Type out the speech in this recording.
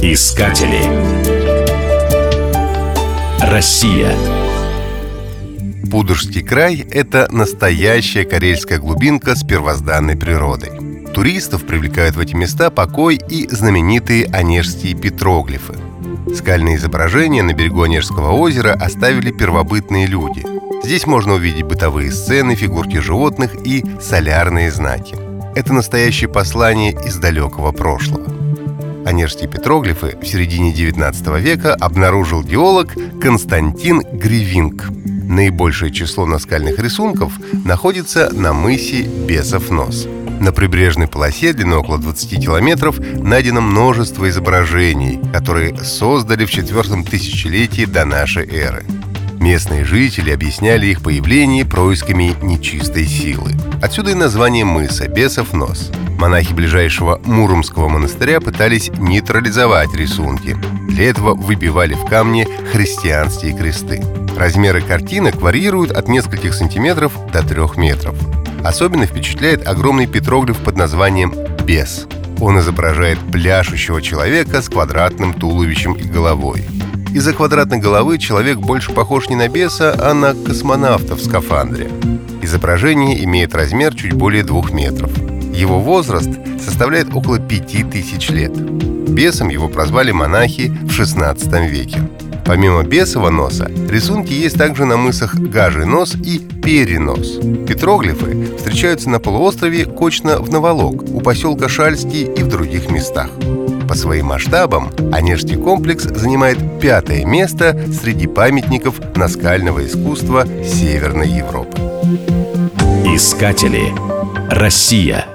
Искатели. Россия. Пудожский край – это настоящая карельская глубинка с первозданной природой. Туристов привлекают в эти места покой и знаменитые онежские петроглифы. Скальные изображения на берегу Онежского озера оставили первобытные люди. Здесь можно увидеть бытовые сцены, фигурки животных и солярные знаки. Это настоящее послание из далекого прошлого. Онежские петроглифы в середине XIX века обнаружил геолог Константин Гривинг. Наибольшее число наскальных рисунков находится на мысе Бесов нос. На прибрежной полосе длиной около 20 километров найдено множество изображений, которые создали в четвертом тысячелетии до нашей эры. Местные жители объясняли их появление происками нечистой силы. Отсюда и название мыса «Бесов нос». Монахи ближайшего Муромского монастыря пытались нейтрализовать рисунки. Для этого выбивали в камне христианские кресты. Размеры картинок варьируют от нескольких сантиметров до трех метров. Особенно впечатляет огромный петроглиф под названием «Бес». Он изображает пляшущего человека с квадратным туловищем и головой. Из-за квадратной головы человек больше похож не на беса, а на космонавта в скафандре. Изображение имеет размер чуть более двух метров. Его возраст составляет около пяти тысяч лет. Бесом его прозвали монахи в XVI веке. Помимо бесового носа, рисунки есть также на мысах Гажий нос и Перенос. Петроглифы встречаются на полуострове Кочно в Наволок, у поселка Шальский и в других местах. По своим масштабам Онежский комплекс занимает пятое место среди памятников наскального искусства Северной Европы. Искатели. Россия.